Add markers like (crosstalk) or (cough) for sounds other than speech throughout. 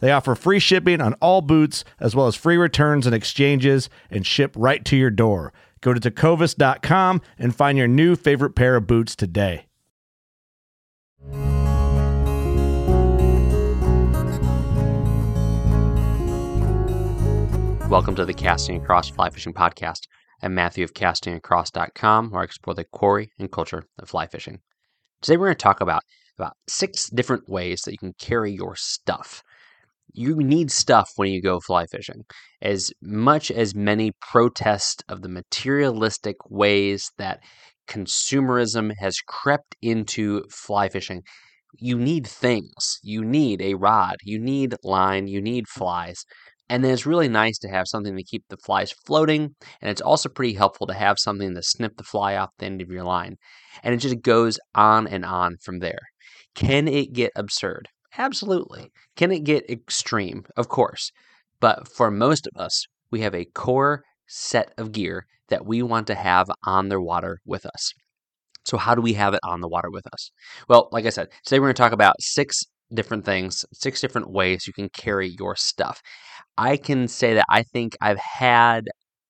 They offer free shipping on all boots, as well as free returns and exchanges, and ship right to your door. Go to tecovas.com and find your new favorite pair of boots today. Welcome to the Casting Across Fly Fishing Podcast. I'm Matthew of castingacross.com, where I explore the quarry and culture of fly fishing. Today we're going to talk about about six different ways that you can carry your stuff you need stuff when you go fly fishing. As much as many protest of the materialistic ways that consumerism has crept into fly fishing, you need things. You need a rod, you need line, you need flies. And then it's really nice to have something to keep the flies floating. And it's also pretty helpful to have something to snip the fly off the end of your line. And it just goes on and on from there. Can it get absurd? Absolutely. Can it get extreme? Of course. But for most of us, we have a core set of gear that we want to have on the water with us. So, how do we have it on the water with us? Well, like I said, today we're going to talk about six different things, six different ways you can carry your stuff. I can say that I think I've had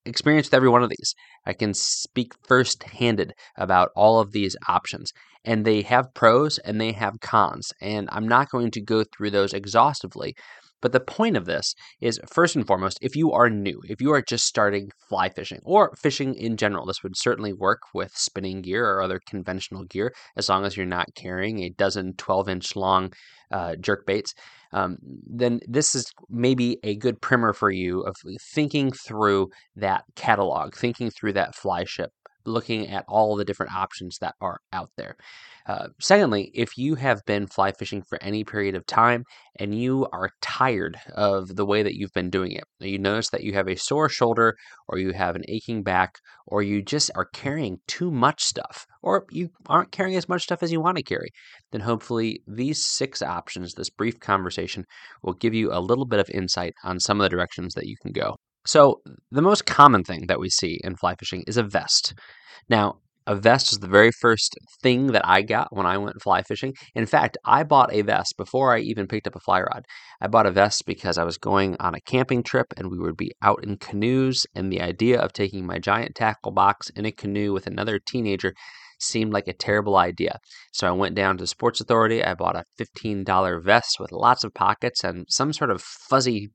experience with every one of these. I can speak first handed about all of these options and they have pros and they have cons. And I'm not going to go through those exhaustively. But the point of this is first and foremost, if you are new, if you are just starting fly fishing or fishing in general, this would certainly work with spinning gear or other conventional gear as long as you're not carrying a dozen 12 inch long uh, jerk baits. Um, then this is maybe a good primer for you of thinking through that catalog, thinking through that fly ship looking at all the different options that are out there. Uh, secondly, if you have been fly fishing for any period of time and you are tired of the way that you've been doing it, you notice that you have a sore shoulder or you have an aching back or you just are carrying too much stuff or you aren't carrying as much stuff as you want to carry, then hopefully these six options, this brief conversation, will give you a little bit of insight on some of the directions that you can go. So, the most common thing that we see in fly fishing is a vest. Now, a vest is the very first thing that I got when I went fly fishing. In fact, I bought a vest before I even picked up a fly rod. I bought a vest because I was going on a camping trip and we would be out in canoes, and the idea of taking my giant tackle box in a canoe with another teenager seemed like a terrible idea. So I went down to Sports Authority. I bought a $15 vest with lots of pockets and some sort of fuzzy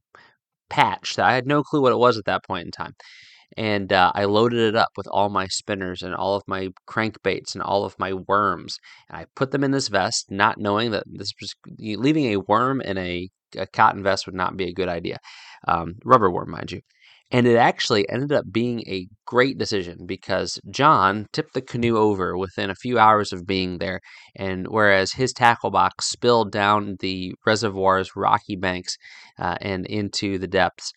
patch that I had no clue what it was at that point in time. And uh, I loaded it up with all my spinners and all of my crankbaits and all of my worms. And I put them in this vest, not knowing that this was leaving a worm in a, a cotton vest would not be a good idea. Um, rubber worm, mind you. And it actually ended up being a great decision because John tipped the canoe over within a few hours of being there. And whereas his tackle box spilled down the reservoir's rocky banks uh, and into the depths,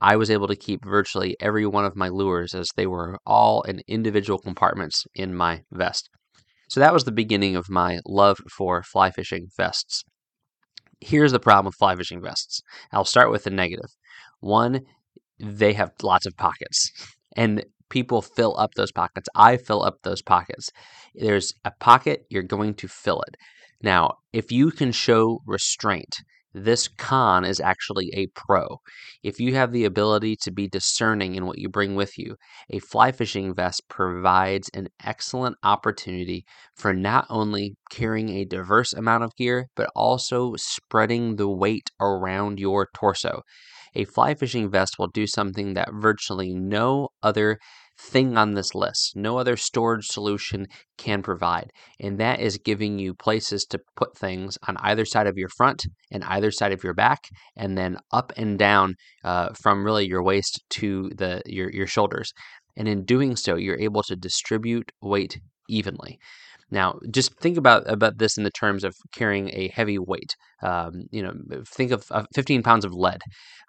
I was able to keep virtually every one of my lures as they were all in individual compartments in my vest. So that was the beginning of my love for fly fishing vests. Here's the problem with fly fishing vests. I'll start with the negative. One, they have lots of pockets. And people fill up those pockets. I fill up those pockets. There's a pocket, you're going to fill it. Now, if you can show restraint, this con is actually a pro. If you have the ability to be discerning in what you bring with you, a fly fishing vest provides an excellent opportunity for not only carrying a diverse amount of gear, but also spreading the weight around your torso. A fly fishing vest will do something that virtually no other thing on this list. No other storage solution can provide. And that is giving you places to put things on either side of your front and either side of your back, and then up and down uh, from really your waist to the your, your shoulders. And in doing so, you're able to distribute weight evenly. Now, just think about about this in the terms of carrying a heavy weight. Um, you know, think of uh, 15 pounds of lead.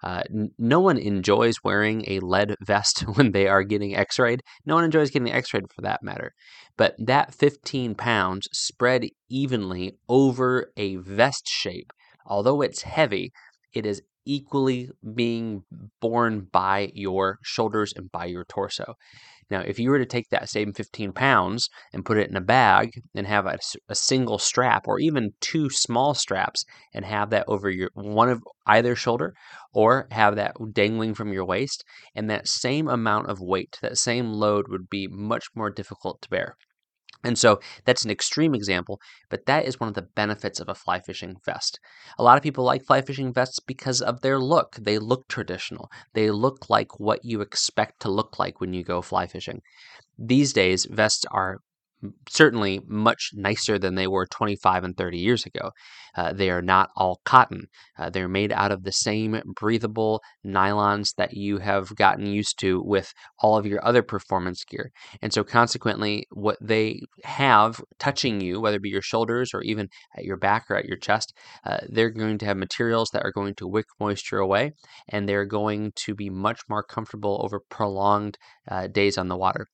Uh, n- no one enjoys wearing a lead vest (laughs) when they are getting X-rayed. No one enjoys getting X-rayed for that matter. But that 15 pounds spread evenly over a vest shape, although it's heavy, it is equally being borne by your shoulders and by your torso. Now, if you were to take that same 15 pounds and put it in a bag and have a, a, single strap or even two small straps and have that over your one of either shoulder or have that dangling from your waist, and that same amount of weight, that same load would be much more difficult to bear. And so that's an extreme example, but that is one of the benefits of a fly fishing vest. A lot of people like fly fishing vests because of their look. They look traditional, they look like what you expect to look like when you go fly fishing. These days, vests are certainly much nicer than they were 25 and 30 years ago. Uh, they are not all cotton. Uh, they're made out of the same breathable nylons that you have gotten used to with all of your other performance gear. And so, consequently, what they have touching you, whether it be your shoulders or even at your back or at your chest, uh, they're going to have materials that are going to wick moisture away and they're going to be much more comfortable over prolonged uh, days on the water.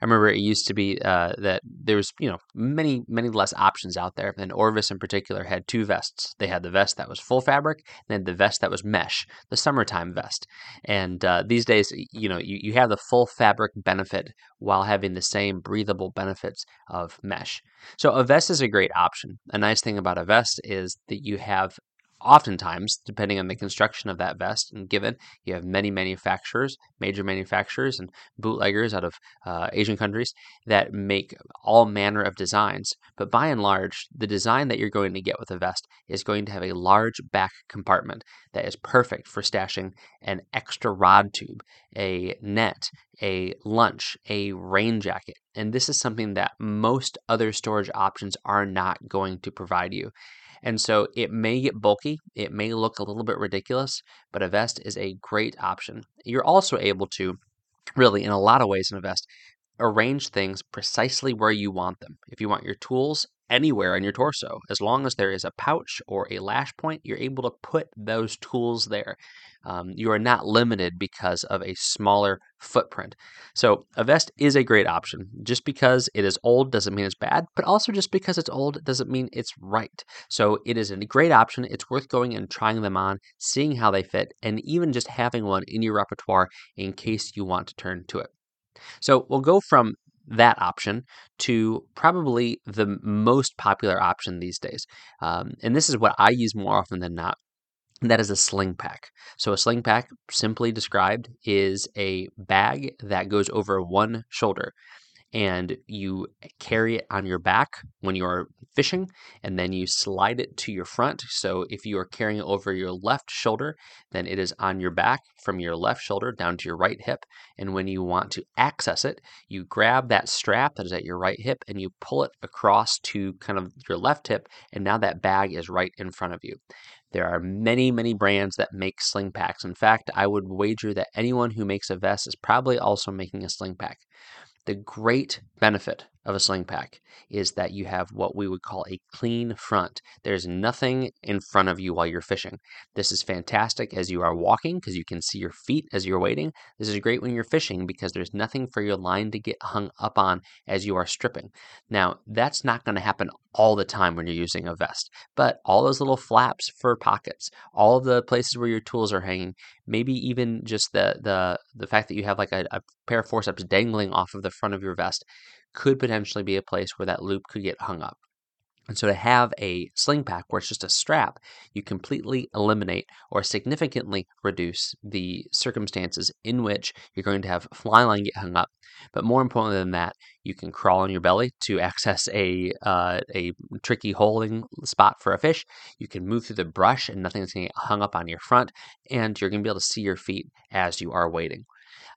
I remember it used to be uh, that there was, you know, many, many less options out there. And Orvis in particular had two vests. They had the vest that was full fabric, and then the vest that was mesh, the summertime vest. And uh, these days, you know, you, you have the full fabric benefit while having the same breathable benefits of mesh. So a vest is a great option. A nice thing about a vest is that you have oftentimes, depending on the construction of that vest, and given you have many manufacturers, major manufacturers, and bootleggers out of uh, Asian countries that make all manner of designs. But by and large, the design that you're going to get with a vest is going to have a large back compartment that is perfect for stashing an extra rod tube, a net, a lunch, a rain jacket. And this is something that most other storage options are not going to provide you. And so it may get bulky, it may look a little bit ridiculous, but a vest is a great option. You're also able to, really, in a lot of ways in a vest, arrange things precisely where you want them. If you want your tools anywhere on your torso. As long as there is a pouch or a lash point, you're able to put those tools there. Um, you are not limited because of a smaller footprint. So, a vest is a great option. Just because it is old doesn't mean it's bad, but also just because it's old doesn't mean it's right. So, it is a great option. It's worth going and trying them on, seeing how they fit, and even just having one in your repertoire in case you want to turn to it. So, we'll go from that option to probably the most popular option these days. Um, and this is what I use more often than not. that is a sling pack. So, a sling pack, simply described, is a bag that goes over one shoulder and you carry it on your back when you're fishing, and then you slide it to your front. So if you are carrying it over your left shoulder, then it is on your back from your left shoulder down to your right hip. And when you want to access it, you grab that strap that is at your right hip and you pull it across to kind of your left hip, and now that bag is right in front of you. There are many, many brands that make sling packs. In fact, I would wager that anyone who makes a vest is probably also making a sling pack. The great benefit of a sling pack is that you have what we would call a clean front. There's nothing in front of you while you're fishing. This is fantastic as you are walking because you can see your feet as you're wading. This is great when you're fishing because there's nothing for your line to get hung up on as you are stripping. Now, that's not going to happen all the time when you're using a vest, but all those little flaps for pockets, all the places where your tools are hanging, maybe even just the the the fact that you have like a, a pair of forceps dangling off of the front of your vest could potentially be a place where that loop could get hung up. And so to have a sling pack where it's just a strap, you completely eliminate or significantly reduce the circumstances in which you're going to have fly line get hung up. But more importantly than that, you can crawl on your belly to (laughs) access a uh, a tricky holding spot for a fish. You can move through the brush and nothing's going to get hung up on your front, and you're going to be able to see your feet as you are wading.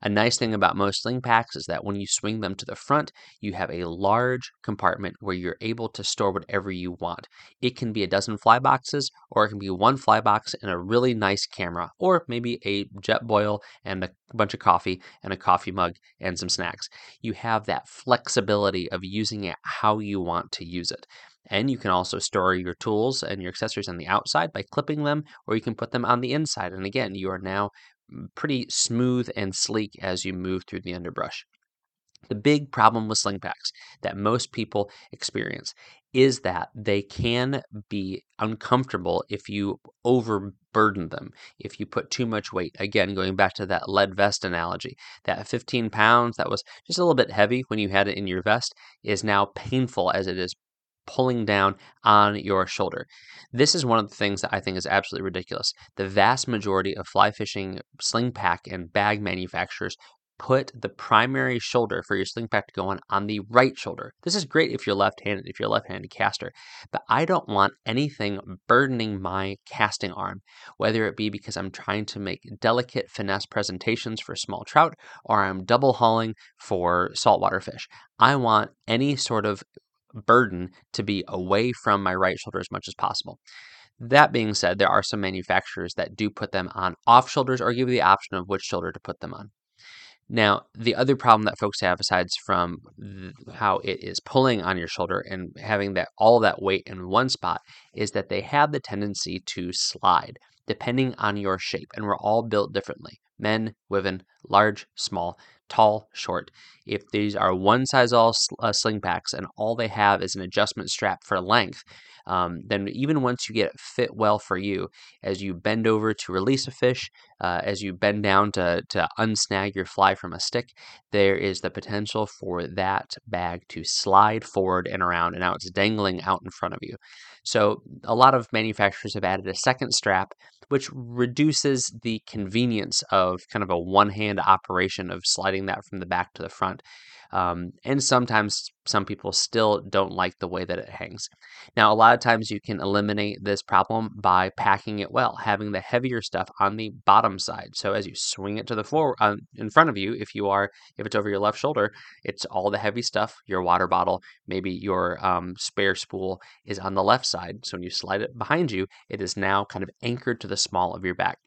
A nice thing about most sling packs is that when you swing them to the front, you have a large compartment where you're able to store whatever you want. It can be a dozen fly boxes, or it can be one fly box and a really nice camera, or maybe a jet Jetboil and a bunch of coffee and a coffee mug and some snacks. You have that flexibility of using it how you want to use it. And you can also store your tools and your accessories on the outside by clipping them, or you can put them on the inside. And again, you are now pretty smooth and sleek as you move through the underbrush. The big problem with sling packs that most people experience is that they can be uncomfortable if you overburden them, if you put too much weight. Again, going back to that lead vest analogy, that 15 pounds that was just a little bit heavy when you had it in your vest is now painful as it is pulling down on your shoulder. This is one of the things that I think is absolutely ridiculous. The vast majority of fly fishing sling pack and bag manufacturers put the primary shoulder for your sling pack to go on on the right shoulder. This is great if you're left-handed, if you're a left-handed caster, but I don't want anything burdening my casting arm, whether it be because I'm trying to make delicate finesse presentations for small trout or I'm double hauling for saltwater fish. I want any sort of burden to be away from my right shoulder as much as possible. That being said, there are some manufacturers that do put them on off shoulders or give you the option of which shoulder to put them on. Now, the other problem that folks have, aside from how it is pulling on your shoulder and having that all that weight in one spot, is that they have the tendency to slide depending on your shape, and we're all built differently. Men, women, large, small tall, short. If these are one size all uh, sling packs and all they have is an adjustment strap for length, um, then even once you get it fit well for you, as you bend over to release a fish, uh, as you bend down to, to unsnag your fly from a stick, there is the potential for that bag to slide forward and around, and now it's dangling out in front of you. So, a lot of manufacturers have added a second strap, which reduces the convenience of kind of a one hand operation of sliding that from the back to the front. Um, and sometimes some people still don't like the way that it hangs. Now, a lot of times you can eliminate this problem by packing it well, having the heavier stuff on the bottom side. So as you swing it to the floor uh, in front of you, if you are if it's over your left shoulder, it's all the heavy stuff. Your water bottle, maybe your um, spare spool is on the left side. So when you slide it behind you, it is now kind of anchored to the small of your back.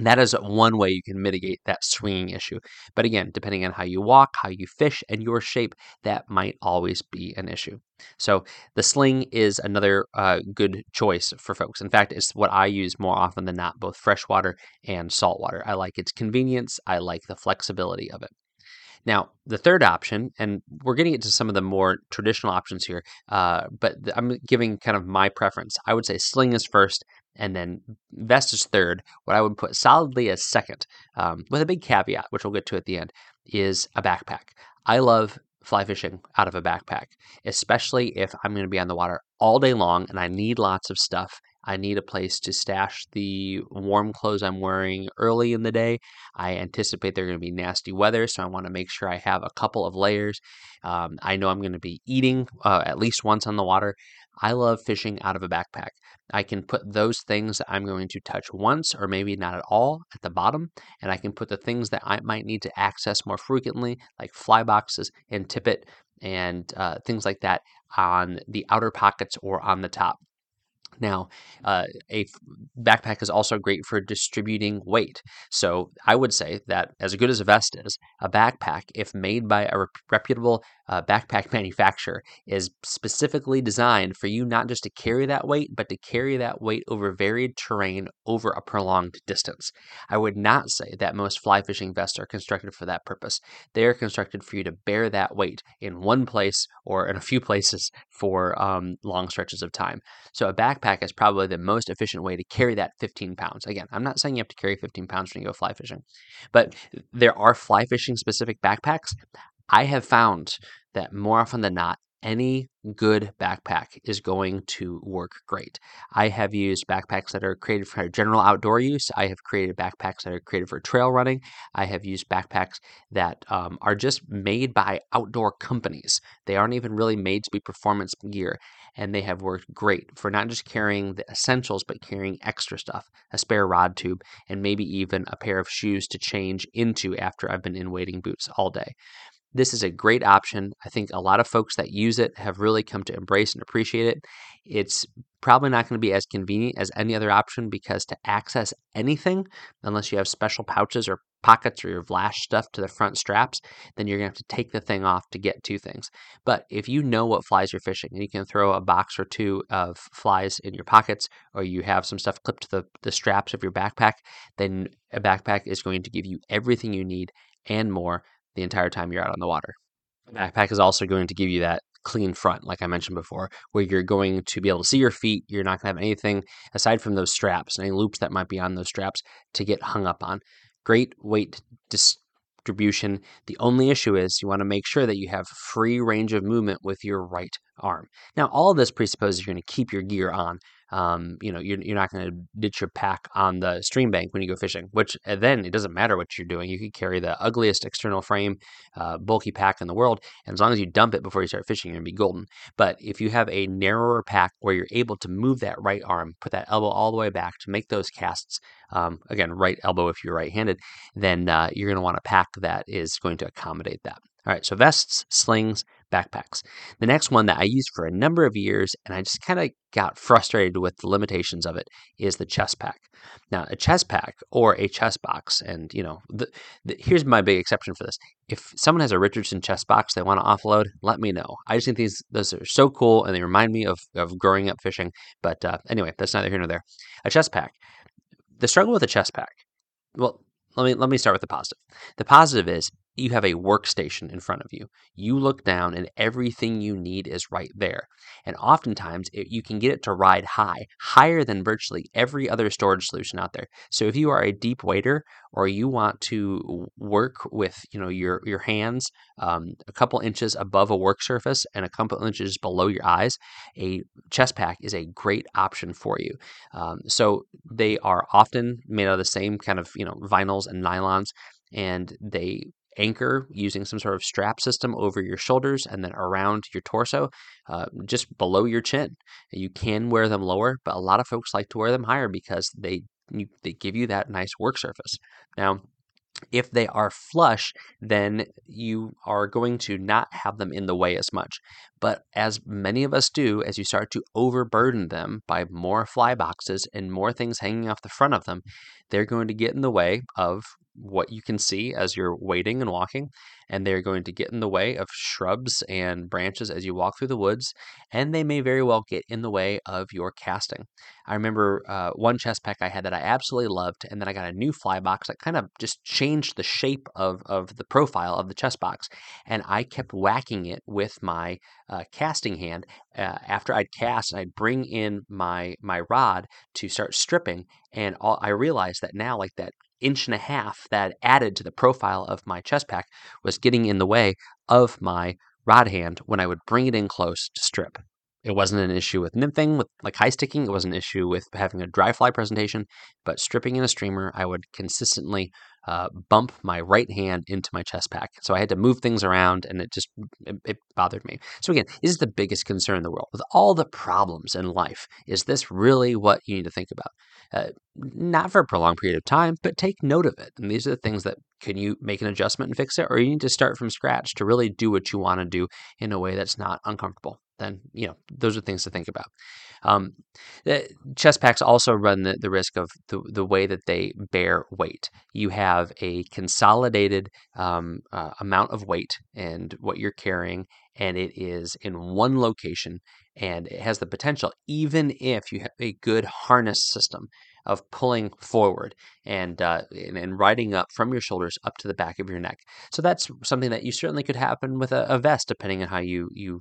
That is one way you can mitigate that swinging issue. But again, depending on how you walk, how you fish, and your shape, that might always be an issue. So the sling is another uh, good choice for folks. In fact, it's what I use more often than not, both freshwater and saltwater. I like its convenience, I like the flexibility of it. Now, the third option, and we're getting into some of the more traditional options here, uh, but I'm giving kind of my preference. I would say sling is first, and then vest is third. What I would put solidly as second, um, with a big caveat, which we'll get to at the end, is a backpack. I love fly fishing out of a backpack, especially if I'm going to be on the water all day long and I need lots of stuff I need a place to stash the warm clothes I'm wearing early in the day. I anticipate they're going to be nasty weather, so I want to make sure I have a couple of layers. Um, I know I'm going to be eating uh, at least once on the water. I love fishing out of a backpack. I can put those things that I'm going to touch once or maybe not at all at the bottom, and I can put the things that I might need to access more frequently, like fly boxes and tippet and uh, things like that, on the outer pockets or on the top. Now, uh, a backpack is also great for distributing weight. So, I would say that as good as a vest is, a backpack, if made by a rep- reputable uh, backpack (laughs) manufacturer, is specifically designed for you not just to carry that weight, but to carry that weight over varied terrain over a prolonged distance. I would not say that most fly fishing vests are constructed for that purpose. They are constructed for you to bear that weight in one place or in a few places for um, long stretches of time. So, a backpack backpack is probably the most efficient way to carry that 15 pounds. Again, I'm not saying you have to carry 15 pounds when you go fly fishing, but there are fly fishing specific backpacks. I have found that more often than not, any good backpack is going to work great. I have used backpacks that are created for general outdoor use. I have created backpacks that are created for trail running. I have used backpacks that um, are just made by outdoor companies. They aren't even really made to be performance gear, and they have worked great for not just carrying the essentials, but carrying extra stuff, a spare rod tube, and maybe even a pair of shoes to change into after I've been in wading boots all day. This is a great option. I think a lot of folks that use it have really come to embrace and appreciate it. It's probably not going to be as convenient as any other option because to access anything, unless you have special pouches or pockets or you've stuff to the front straps, then you're going to have to take the thing off to get to things. But if you know what flies you're fishing and you can throw a box or two of flies in your pockets or you have some stuff clipped to the, the straps of your backpack, then a backpack is going to give you everything you need and more the entire time you're out on the water. The backpack is also going to give you that clean front, like I mentioned before, where you're going to be able to see your feet. You're not going to have anything aside from those straps, any loops that might be on those straps to get hung up on. Great weight distribution. The only issue is you want to make sure that you have free range of movement with your right arm. Now, all of this presupposes you're going to keep your gear on um, you know, you're, you're not going to ditch your pack on the stream bank when you go fishing, which uh, then it doesn't matter what you're doing. You could carry the ugliest external frame, uh, bulky pack in the world. And as long as you dump it before you start fishing, you're going to be golden. But if you have a narrower pack where you're able to move that right arm, put that elbow all the way back to make those casts, um, again, right elbow if you're right handed, then uh, you're going to want a pack that is going to accommodate that. All right, so vests, slings, backpacks. The next one that I used for a number of years and I just kind of got frustrated with the limitations of it is the chest pack. Now, a chest pack or a chest box, and you know, the, the, here's my big exception for this. If someone has a Richardson chest box they want to offload, let me know. I just think these those are so cool and they remind me of, of growing up fishing. But uh, anyway, that's neither here nor there. A chest pack. The struggle with a chest pack. Well, let me let me start with the positive. The positive is you have a workstation in front of you. You look down and everything you need is right there. And oftentimes it, you can get it to ride high, higher than virtually every other storage solution out there. So if you are a deep wader or you want to work with you know your your hands um, a couple inches above a work surface and a couple inches below your eyes, a chest pack is a great option for you. Um, so they are often made out of the same kind of you know vinyls and nylons and they anchor using some sort of strap system over your shoulders and then around your torso, uh, just below your chin. You can wear them lower, but a lot of folks like to wear them higher because they they give you that nice work surface. Now, if they are flush, then you are going to not have them in the way as much. But as many of us do, as you start to overburden them by more fly boxes and more things hanging off the front of them, they're going to get in the way of what you can see as you're wading and walking, and they're going to get in the way of shrubs and branches as you walk through the woods, and they may very well get in the way of your casting. I remember uh, one chest pack I had that I absolutely loved, and then I got a new fly box that kind of just changed the shape of, of the profile of the chest box, and I kept whacking it with my uh, casting hand. Uh, after I'd cast, I'd bring in my my rod to start stripping, and all, I realized that now, like that inch and a half that added to the profile of my chest pack was getting in the way of my rod hand when I would bring it in close to strip. It wasn't an issue with nymphing, with like high sticking. It wasn't an issue with having a dry fly presentation, but stripping in a streamer, I would consistently uh, bump my right hand into my chest pack. So I had to move things around and it just it, it bothered me. So again, this is the biggest concern in the world. With all the problems in life, is this really what you need to think about? Uh, not for a prolonged period of time, but take note of it. And these are the things that can you make an adjustment and fix it, or you need to start from scratch to really do what you want to do in a way that's not uncomfortable. then you know those are things to think about. Um, the chest packs also run the, the risk of the, the way that they bear weight. You have a consolidated um, uh, amount of weight and what you're carrying, and it is in one location, and it has the potential, even if you have a good harness system of pulling forward and, uh, and, and riding up from your shoulders up to the back of your neck. So that's something that you certainly could happen with a, a vest, depending on how you you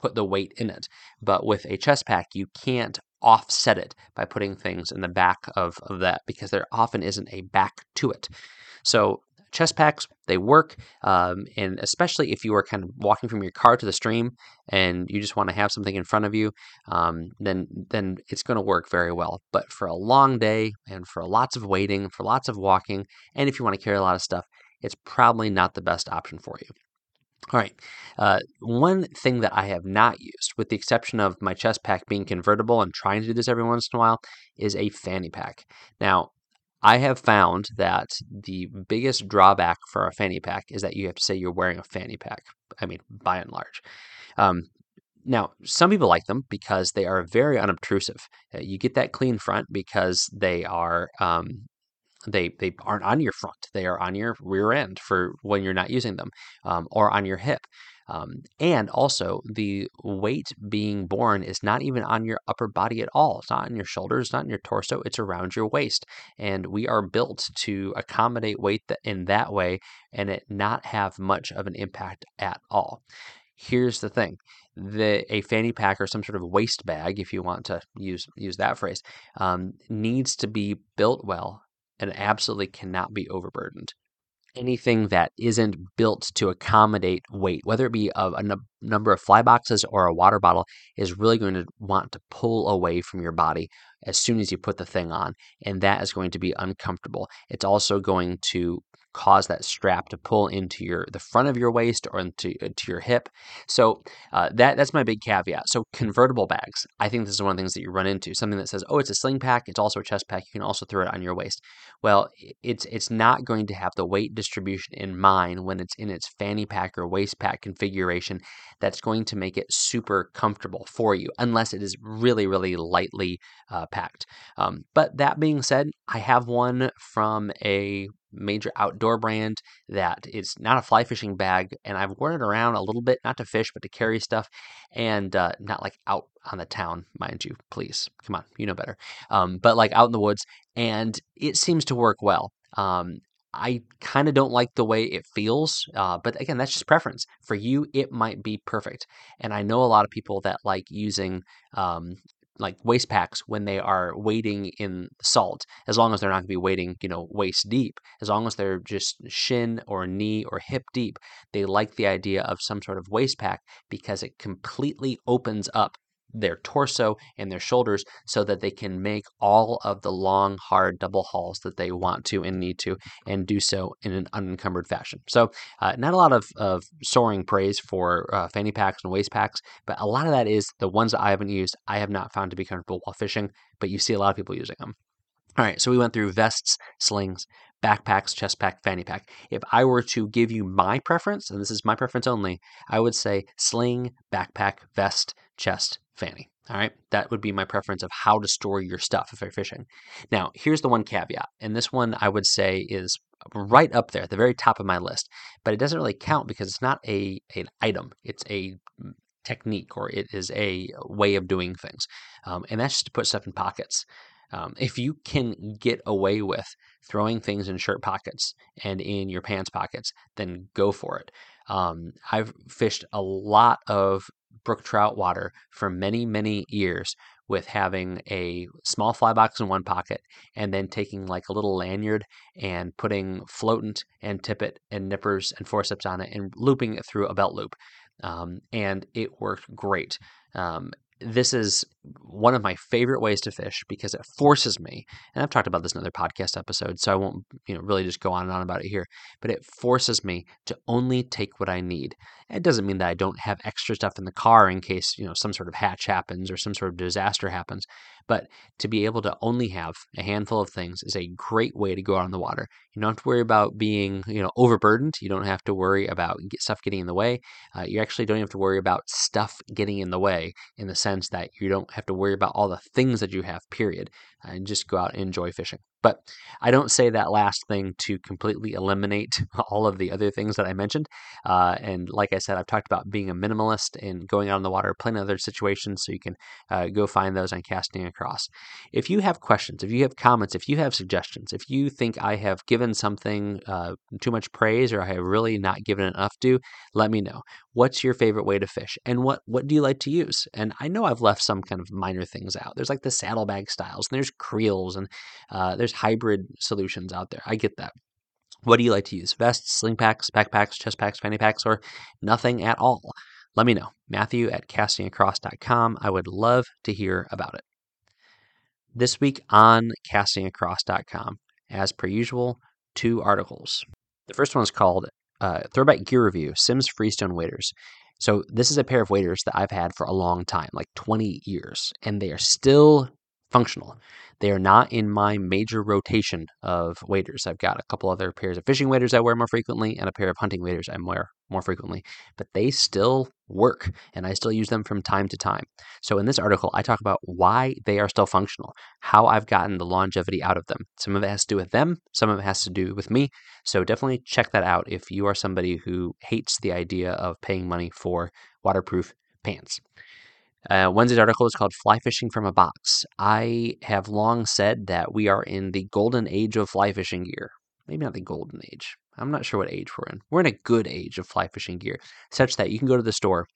put the weight in it. But with a chest pack, you can't offset it by putting things in the back of, of that because there often isn't a back to it. So chest packs they work um, and especially if you are kind of walking from your car to the stream and you just want to have something in front of you um, then then it's going to work very well but for a long day and for lots of waiting for lots of walking and if you want to carry a lot of stuff it's probably not the best option for you all right. Uh, one thing that I have not used, with the exception of my chest pack being convertible and trying to do this every once in a while, is a fanny pack. Now, I have found that the biggest drawback for a fanny pack is that you have to say you're wearing a fanny pack. I mean, by and large. Um, now, some people like them because they are very unobtrusive. Uh, you get that clean front because they are um, they they aren't on your front; they are on your rear end for when you're not using them, um, or on your hip. Um, and also, the weight being borne is not even on your upper body at all. It's not on your shoulders, not in your torso. It's around your waist, and we are built to accommodate weight in that way, and it not have much of an impact at all. Here's the thing: the a fanny pack or some sort of waist bag, if you want to use use that phrase, um, needs to be built well and absolutely cannot be overburdened. Anything that isn't built to accommodate weight, whether it be a, a n- number of fly boxes or a water bottle, is really going to want to pull away from your body as soon as you put the thing on. And that is going to be uncomfortable. It's also going to cause that strap to pull into your the front of your waist or into uh, to your hip. So uh, that that's my big caveat. So convertible bags, I think this is one of the things that you run into. Something that says, oh, it's a sling pack, it's also a chest pack. You can also throw it on your waist. Well, it's it's not going to have the weight distribution in mind when it's in its fanny pack or waist pack configuration. That's going to make it super comfortable for you, unless it is really really lightly uh, packed. Um, but that being said, I have one from a major outdoor brand that is not a fly fishing bag, and I've worn it around a little bit, not to fish, but to carry stuff, and uh, not like out on the town, mind you. Please, come on, you know better. Um, but like out in the woods, and it seems to work well. Um, I kind of don't like the way it feels, uh, but again, that's just preference. For you, it might be perfect. And I know a lot of people that like using um, like waist packs when they are wading in salt, as long as they're not going to be wading, you know, waist deep, as long as they're just shin or knee or hip deep, they like the idea of some sort of waist pack because it completely opens up their torso and their shoulders so that they can make all of the long, hard double hauls that they want to and need to, and do so in an unencumbered fashion. So, uh, not a lot of, of soaring praise for uh, fanny packs and waist packs, but a lot of that is the ones that I haven't used, I have not found to be comfortable while fishing, but you see a lot of people using them. All right, so we went through vests, slings, backpacks, chest pack, fanny pack. If I were to give you my preference, and this is my preference only, I would say sling, backpack, vest, chest, fanny. All right, that would be my preference of how to store your stuff if you're fishing. Now, here's the one caveat, and this one I would say is right up there at the very top of my list, but it doesn't really count because it's not a an item; it's a technique or it is a way of doing things, um, and that's just to put stuff in pockets. Um, if you can get away with throwing things in shirt pockets and in your pants pockets, then go for it. Um, I've fished a lot of brook trout water for many, many years with having a small fly box in one pocket and then taking like a little lanyard and putting floatant and tippet and nippers and forceps on it and looping it through a belt loop. Um, and it worked great. Um, this is one of my favorite ways to fish because it forces me and i've talked about this in other podcast episodes so i won't you know really just go on and on about it here but it forces me to only take what i need. It doesn't mean that i don't have extra stuff in the car in case you know some sort of hatch happens or some sort of disaster happens But to be able to only have a handful of things is a great way to go out on the water. You don't have to worry about being, you know, overburdened. You don't have to worry about stuff getting in the way. Uh, you actually don't have to worry about stuff getting in the way in the sense that you don't have to worry about all the things that you have, period, and just go out and enjoy fishing. But I don't say that last thing to completely eliminate (laughs) all of the other things that I mentioned. Uh, and like I said, I've talked about being a minimalist and going out on the water, plenty of other situations, so you can uh, go find those on Casting Across. If you have questions, if you have comments, if you have suggestions, if you think I have given something uh, too much praise or I have really not given enough to, let me know. What's your favorite way to fish, and what what do you like to use? And I know I've left some kind of minor things out. There's like the saddlebag styles, and there's creels, and uh, there's hybrid solutions out there. I get that. What do you like to use? Vests, sling packs, backpacks, chest packs, fanny packs, or nothing at all? Let me know. Matthew at castingacross.com. I would love to hear about it. This week on castingacross.com, as per usual, two articles. The first one is called uh, Throwback Gear Review Simms Freestone Waders. So, this is a pair of waders that I've had for a long time, like 20 years, and they are still functional. They are not in my major rotation of waders. I've got a couple other pairs of fishing waders I wear more frequently and a pair of hunting waders I wear more frequently, but they still work and I still use them from time to time. So in this article, I talk about why they are still functional, how I've gotten the longevity out of them. Some of it has to do with them, some of it has to do with me. So definitely check that out if you are somebody who hates the idea of paying money for waterproof pants. Uh, Wednesday's article is called Fly Fishing from a Box. I have long said that we are in the golden age of fly fishing gear. Maybe not the golden age. I'm not sure what age we're in. We're in a good age of fly fishing gear, such that you can go to the store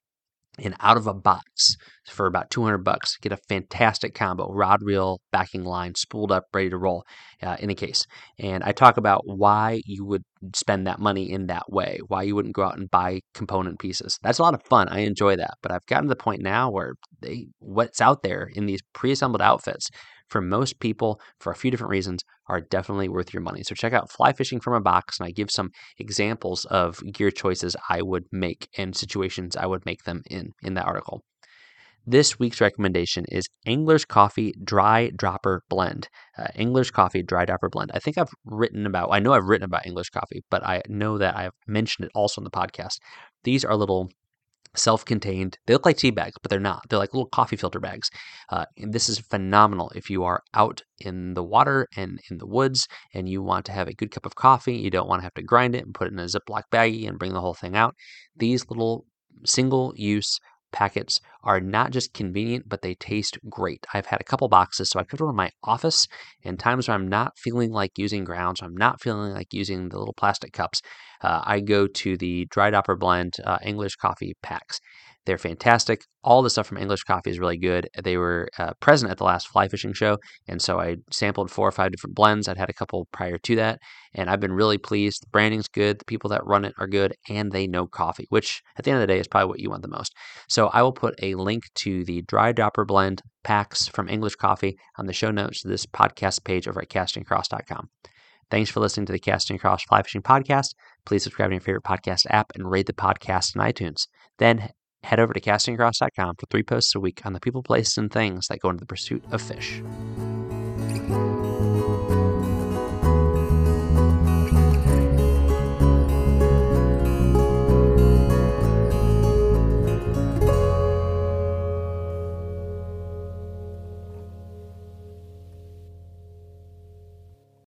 and out of a box for about 200 bucks get a fantastic combo rod reel backing line spooled up ready to roll uh, in a case. And i talk about why you would spend that money in that way why you wouldn't go out and buy component pieces. That's a lot of fun. I enjoy that. But i've gotten to the point now where they what's out there in these pre-assembled outfits for most people, for a few different reasons, are definitely worth your money. So check out Fly Fishing from a Box, and I give some examples of gear choices I would make and situations I would make them in in that article. This week's recommendation is Angler's Coffee Dry Dropper Blend. Uh, Angler's Coffee Dry Dropper Blend. I think I've written about, I know I've written about Angler's Coffee, but I know that I've mentioned it also in the podcast. These are little self-contained. They look like tea bags, but they're not. They're like little coffee filter bags. Uh, and this is phenomenal if you are out in the water and in the woods and you want to have a good cup of coffee. You don't want to have to grind it and put it in a Ziploc baggie and bring the whole thing out. These little single-use packets are not just convenient, but they taste great. I've had a couple boxes, so I put them in my office. And times where I'm not feeling like using grounds, I'm not feeling like using the little plastic cups, uh, I go to the Dry Dropper Blend uh, Angler's coffee packs. They're fantastic. All the stuff from Angler's Coffee is really good. They were uh, present at the last fly fishing show, and so I sampled four or five different blends. I'd had a couple prior to that, and I've been really pleased. The branding's good, the people that run it are good, and they know coffee, which at the end of the day is probably what you want the most. So I will put a link to the Dry Dropper Blend packs from Angler's Coffee on the show notes to this podcast page over at castingacross.com. Thanks for listening to the Casting Across Fly Fishing Podcast. Please subscribe to your favorite podcast app and rate the podcast on iTunes. Then head over to castingacross.com for three posts a week on the people, places, and things that go into the pursuit of fish.